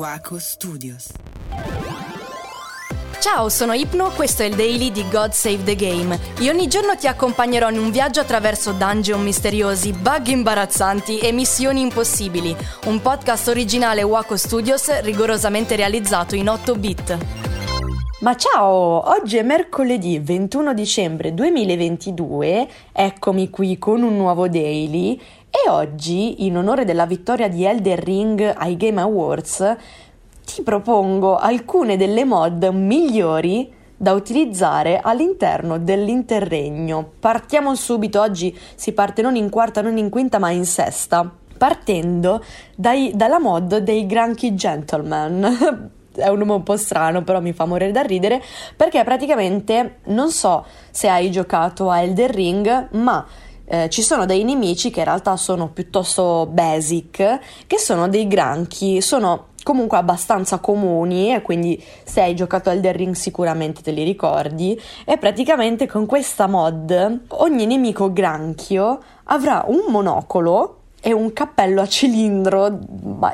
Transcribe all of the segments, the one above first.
Waco Studios. Ciao, sono Ipno, questo è il daily di God Save the Game. Io ogni giorno ti accompagnerò in un viaggio attraverso dungeon misteriosi, bug imbarazzanti e missioni impossibili. Un podcast originale Waco Studios rigorosamente realizzato in 8 bit. Ma ciao, oggi è mercoledì 21 dicembre 2022, eccomi qui con un nuovo daily e oggi, in onore della vittoria di Elder Ring ai Game Awards, ti propongo alcune delle mod migliori da utilizzare all'interno dell'interregno. Partiamo subito, oggi si parte non in quarta, non in quinta, ma in sesta, partendo dai, dalla mod dei Granchi Gentleman. È un nome un po' strano, però mi fa morire da ridere perché praticamente non so se hai giocato a Elder Ring, ma eh, ci sono dei nemici che in realtà sono piuttosto basic, che sono dei granchi, sono comunque abbastanza comuni e quindi se hai giocato al The Ring sicuramente te li ricordi e praticamente con questa mod ogni nemico granchio avrà un monocolo e un cappello a cilindro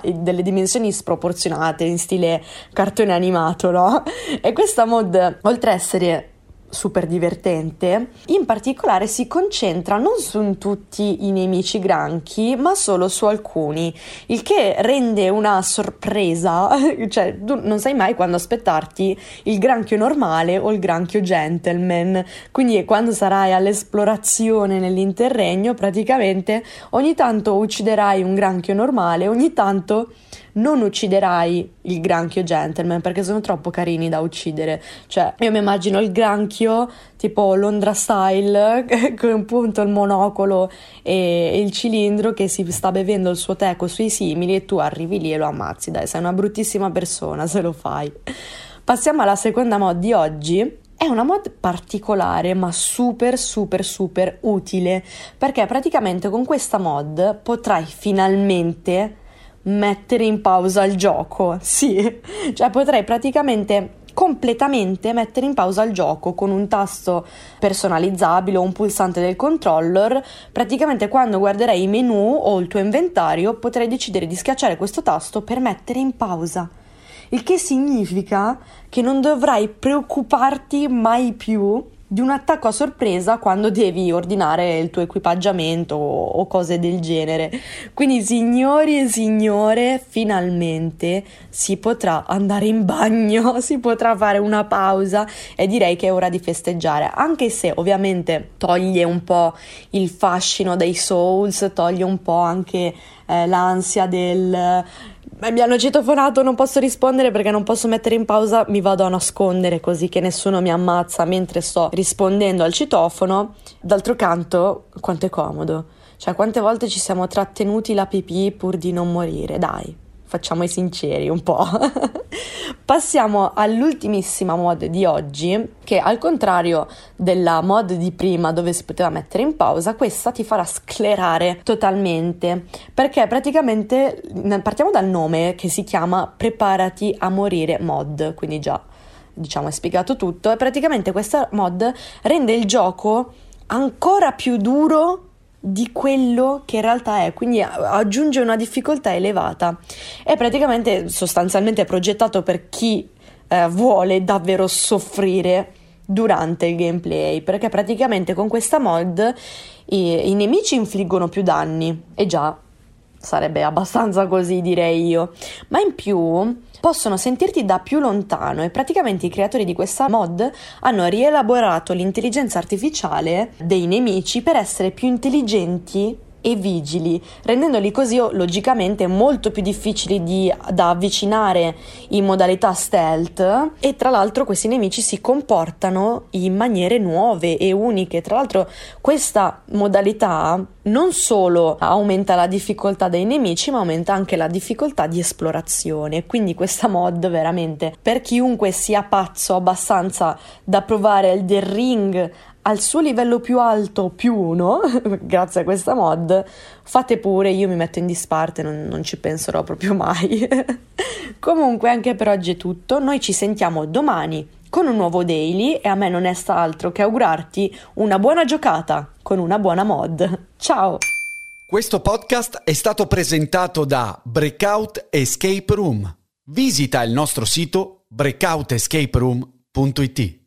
delle dimensioni sproporzionate in stile cartone animato, no? E questa mod, oltre a essere super divertente, in particolare si concentra non su tutti i nemici granchi, ma solo su alcuni, il che rende una sorpresa, cioè tu non sai mai quando aspettarti il granchio normale o il granchio gentleman, quindi quando sarai all'esplorazione nell'interregno praticamente ogni tanto ucciderai un granchio normale, ogni tanto non ucciderai il granchio gentleman perché sono troppo carini da uccidere. Cioè, io mi immagino il granchio tipo Londra style con appunto il monocolo e il cilindro che si sta bevendo il suo tè con sui simili e tu arrivi lì e lo ammazzi. Dai, sei una bruttissima persona se lo fai. Passiamo alla seconda mod di oggi, è una mod particolare ma super super super utile perché praticamente con questa mod potrai finalmente mettere in pausa il gioco. Sì, cioè potrei praticamente completamente mettere in pausa il gioco con un tasto personalizzabile o un pulsante del controller. Praticamente quando guarderei i menu o il tuo inventario potrei decidere di schiacciare questo tasto per mettere in pausa. Il che significa che non dovrai preoccuparti mai più di un attacco a sorpresa quando devi ordinare il tuo equipaggiamento o cose del genere. Quindi, signori e signore, finalmente si potrà andare in bagno, si potrà fare una pausa e direi che è ora di festeggiare, anche se ovviamente toglie un po' il fascino dei Souls, toglie un po' anche eh, l'ansia del Beh, mi hanno citofonato, non posso rispondere perché non posso mettere in pausa, mi vado a nascondere così che nessuno mi ammazza mentre sto rispondendo al citofono. D'altro canto, quanto è comodo. Cioè, quante volte ci siamo trattenuti la pipì pur di non morire, dai facciamo i sinceri un po'. Passiamo all'ultimissima mod di oggi, che al contrario della mod di prima dove si poteva mettere in pausa, questa ti farà sclerare totalmente, perché praticamente partiamo dal nome che si chiama Preparati a morire mod, quindi già diciamo è spiegato tutto. E praticamente questa mod rende il gioco ancora più duro di quello che in realtà è, quindi aggiunge una difficoltà elevata. È praticamente sostanzialmente progettato per chi eh, vuole davvero soffrire durante il gameplay, perché praticamente con questa mod i, i nemici infliggono più danni e già sarebbe abbastanza così direi io, ma in più possono sentirti da più lontano e praticamente i creatori di questa mod hanno rielaborato l'intelligenza artificiale dei nemici per essere più intelligenti e vigili, rendendoli così logicamente molto più difficili di, da avvicinare in modalità stealth e tra l'altro questi nemici si comportano in maniere nuove e uniche. Tra l'altro questa modalità non solo aumenta la difficoltà dei nemici, ma aumenta anche la difficoltà di esplorazione. Quindi questa mod veramente per chiunque sia pazzo abbastanza da provare il The Ring al suo livello più alto più uno, grazie a questa mod, fate pure, io mi metto in disparte, non, non ci penserò proprio mai. Comunque anche per oggi è tutto, noi ci sentiamo domani con un nuovo daily e a me non resta altro che augurarti una buona giocata con una buona mod. Ciao! Questo podcast è stato presentato da Breakout Escape Room. Visita il nostro sito breakoutescaperoom.it.